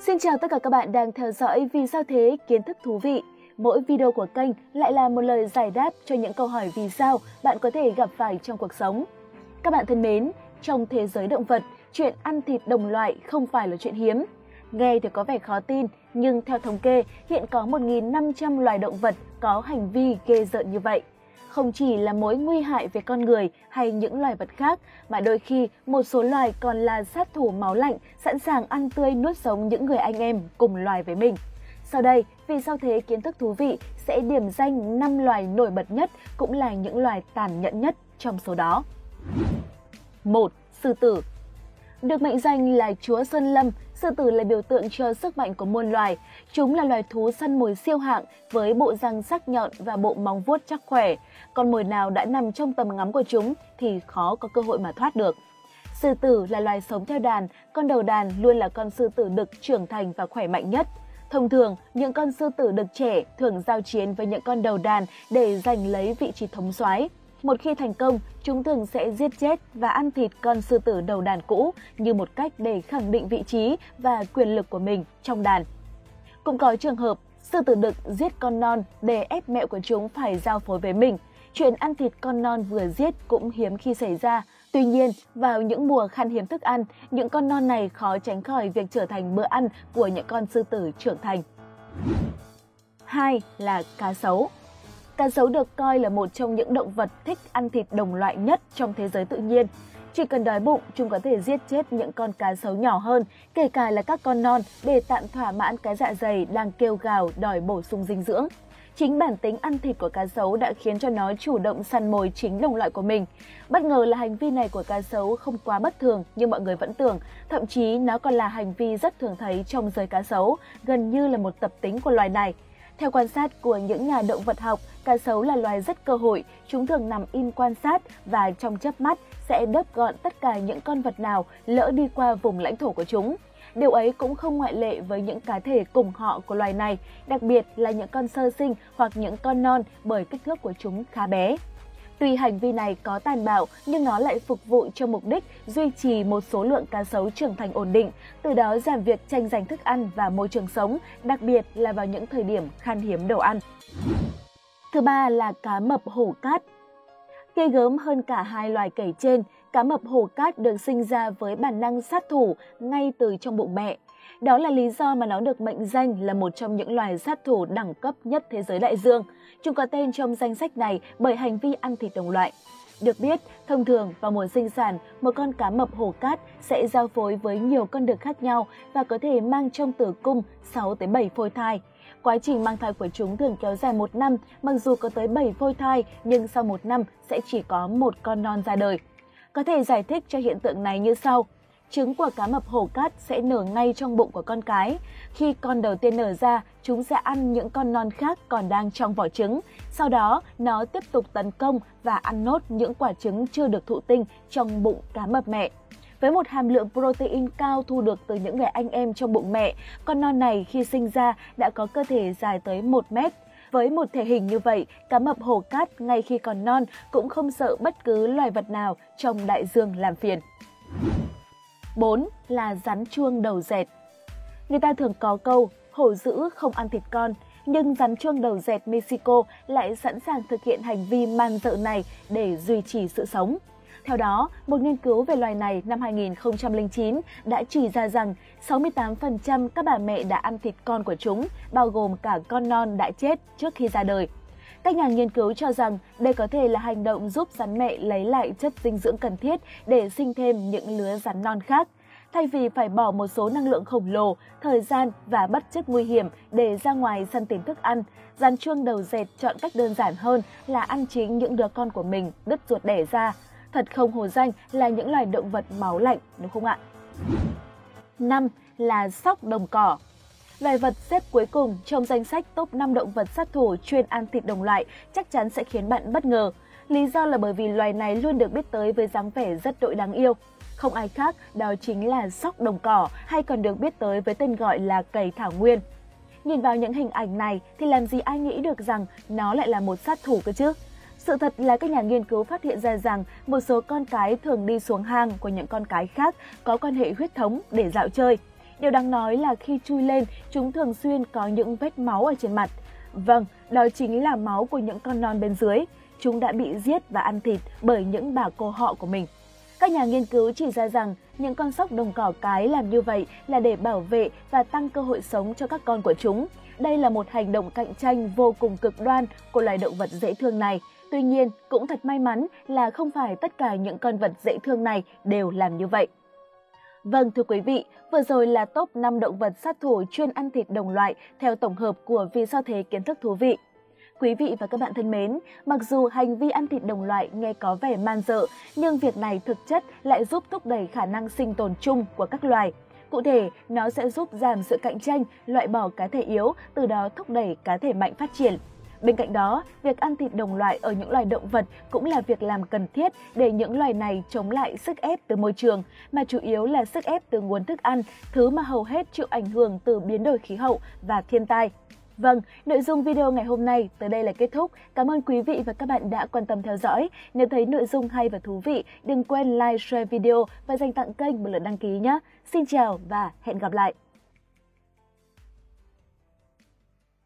Xin chào tất cả các bạn đang theo dõi Vì sao thế kiến thức thú vị. Mỗi video của kênh lại là một lời giải đáp cho những câu hỏi vì sao bạn có thể gặp phải trong cuộc sống. Các bạn thân mến, trong thế giới động vật, chuyện ăn thịt đồng loại không phải là chuyện hiếm. Nghe thì có vẻ khó tin, nhưng theo thống kê, hiện có 1.500 loài động vật có hành vi ghê rợn như vậy không chỉ là mối nguy hại về con người hay những loài vật khác, mà đôi khi một số loài còn là sát thủ máu lạnh, sẵn sàng ăn tươi nuốt sống những người anh em cùng loài với mình. Sau đây, vì sao thế kiến thức thú vị sẽ điểm danh 5 loài nổi bật nhất cũng là những loài tàn nhẫn nhất trong số đó. 1. Sư tử Được mệnh danh là chúa Sơn Lâm, sư tử là biểu tượng cho sức mạnh của muôn loài. Chúng là loài thú săn mồi siêu hạng với bộ răng sắc nhọn và bộ móng vuốt chắc khỏe. Con mồi nào đã nằm trong tầm ngắm của chúng thì khó có cơ hội mà thoát được. Sư tử là loài sống theo đàn, con đầu đàn luôn là con sư tử đực trưởng thành và khỏe mạnh nhất. Thông thường, những con sư tử đực trẻ thường giao chiến với những con đầu đàn để giành lấy vị trí thống soái. Một khi thành công, chúng thường sẽ giết chết và ăn thịt con sư tử đầu đàn cũ như một cách để khẳng định vị trí và quyền lực của mình trong đàn. Cũng có trường hợp sư tử đực giết con non để ép mẹ của chúng phải giao phối với mình. Chuyện ăn thịt con non vừa giết cũng hiếm khi xảy ra. Tuy nhiên, vào những mùa khan hiếm thức ăn, những con non này khó tránh khỏi việc trở thành bữa ăn của những con sư tử trưởng thành. 2 là cá sấu. Cá sấu được coi là một trong những động vật thích ăn thịt đồng loại nhất trong thế giới tự nhiên. Chỉ cần đói bụng, chúng có thể giết chết những con cá sấu nhỏ hơn, kể cả là các con non, để tạm thỏa mãn cái dạ dày đang kêu gào đòi bổ sung dinh dưỡng. Chính bản tính ăn thịt của cá sấu đã khiến cho nó chủ động săn mồi chính đồng loại của mình. Bất ngờ là hành vi này của cá sấu không quá bất thường như mọi người vẫn tưởng, thậm chí nó còn là hành vi rất thường thấy trong giới cá sấu, gần như là một tập tính của loài này. Theo quan sát của những nhà động vật học, cá sấu là loài rất cơ hội, chúng thường nằm in quan sát và trong chớp mắt sẽ đớp gọn tất cả những con vật nào lỡ đi qua vùng lãnh thổ của chúng. Điều ấy cũng không ngoại lệ với những cá thể cùng họ của loài này, đặc biệt là những con sơ sinh hoặc những con non bởi kích thước của chúng khá bé. Tuy hành vi này có tàn bạo nhưng nó lại phục vụ cho mục đích duy trì một số lượng cá sấu trưởng thành ổn định, từ đó giảm việc tranh giành thức ăn và môi trường sống, đặc biệt là vào những thời điểm khan hiếm đồ ăn. Thứ ba là cá mập hổ cát. Ghê gớm hơn cả hai loài kể trên, cá mập hồ cát được sinh ra với bản năng sát thủ ngay từ trong bụng mẹ. Đó là lý do mà nó được mệnh danh là một trong những loài sát thủ đẳng cấp nhất thế giới đại dương. Chúng có tên trong danh sách này bởi hành vi ăn thịt đồng loại. Được biết, thông thường vào mùa sinh sản, một con cá mập hồ cát sẽ giao phối với nhiều con đực khác nhau và có thể mang trong tử cung 6 tới 7 phôi thai. Quá trình mang thai của chúng thường kéo dài một năm, mặc dù có tới 7 phôi thai nhưng sau một năm sẽ chỉ có một con non ra đời. Có thể giải thích cho hiện tượng này như sau. Trứng của cá mập hổ cát sẽ nở ngay trong bụng của con cái. Khi con đầu tiên nở ra, chúng sẽ ăn những con non khác còn đang trong vỏ trứng. Sau đó, nó tiếp tục tấn công và ăn nốt những quả trứng chưa được thụ tinh trong bụng cá mập mẹ. Với một hàm lượng protein cao thu được từ những người anh em trong bụng mẹ, con non này khi sinh ra đã có cơ thể dài tới 1 mét. Với một thể hình như vậy, cá mập hồ cát ngay khi còn non cũng không sợ bất cứ loài vật nào trong đại dương làm phiền. 4 là rắn chuông đầu dẹt. Người ta thường có câu hổ dữ không ăn thịt con, nhưng rắn chuông đầu dẹt Mexico lại sẵn sàng thực hiện hành vi man dợ này để duy trì sự sống. Theo đó, một nghiên cứu về loài này năm 2009 đã chỉ ra rằng 68% các bà mẹ đã ăn thịt con của chúng, bao gồm cả con non đã chết trước khi ra đời. Các nhà nghiên cứu cho rằng đây có thể là hành động giúp rắn mẹ lấy lại chất dinh dưỡng cần thiết để sinh thêm những lứa rắn non khác. Thay vì phải bỏ một số năng lượng khổng lồ, thời gian và bất chấp nguy hiểm để ra ngoài săn tìm thức ăn, rắn chuông đầu dệt chọn cách đơn giản hơn là ăn chính những đứa con của mình đứt ruột đẻ ra. Thật không hồ danh là những loài động vật máu lạnh, đúng không ạ? 5 là sóc đồng cỏ. Loài vật xếp cuối cùng trong danh sách top 5 động vật sát thủ chuyên ăn thịt đồng loại chắc chắn sẽ khiến bạn bất ngờ. Lý do là bởi vì loài này luôn được biết tới với dáng vẻ rất đội đáng yêu. Không ai khác, đó chính là sóc đồng cỏ hay còn được biết tới với tên gọi là cầy thảo nguyên. Nhìn vào những hình ảnh này thì làm gì ai nghĩ được rằng nó lại là một sát thủ cơ chứ? Sự thật là các nhà nghiên cứu phát hiện ra rằng một số con cái thường đi xuống hang của những con cái khác có quan hệ huyết thống để dạo chơi. Điều đáng nói là khi chui lên, chúng thường xuyên có những vết máu ở trên mặt. Vâng, đó chính là máu của những con non bên dưới. Chúng đã bị giết và ăn thịt bởi những bà cô họ của mình. Các nhà nghiên cứu chỉ ra rằng những con sóc đồng cỏ cái làm như vậy là để bảo vệ và tăng cơ hội sống cho các con của chúng. Đây là một hành động cạnh tranh vô cùng cực đoan của loài động vật dễ thương này. Tuy nhiên, cũng thật may mắn là không phải tất cả những con vật dễ thương này đều làm như vậy. Vâng thưa quý vị, vừa rồi là top 5 động vật sát thủ chuyên ăn thịt đồng loại theo tổng hợp của Vì sao thế kiến thức thú vị. Quý vị và các bạn thân mến, mặc dù hành vi ăn thịt đồng loại nghe có vẻ man dợ, nhưng việc này thực chất lại giúp thúc đẩy khả năng sinh tồn chung của các loài. Cụ thể, nó sẽ giúp giảm sự cạnh tranh, loại bỏ cá thể yếu, từ đó thúc đẩy cá thể mạnh phát triển. Bên cạnh đó, việc ăn thịt đồng loại ở những loài động vật cũng là việc làm cần thiết để những loài này chống lại sức ép từ môi trường, mà chủ yếu là sức ép từ nguồn thức ăn, thứ mà hầu hết chịu ảnh hưởng từ biến đổi khí hậu và thiên tai. Vâng, nội dung video ngày hôm nay tới đây là kết thúc. Cảm ơn quý vị và các bạn đã quan tâm theo dõi. Nếu thấy nội dung hay và thú vị, đừng quên like, share video và dành tặng kênh một lượt đăng ký nhé. Xin chào và hẹn gặp lại!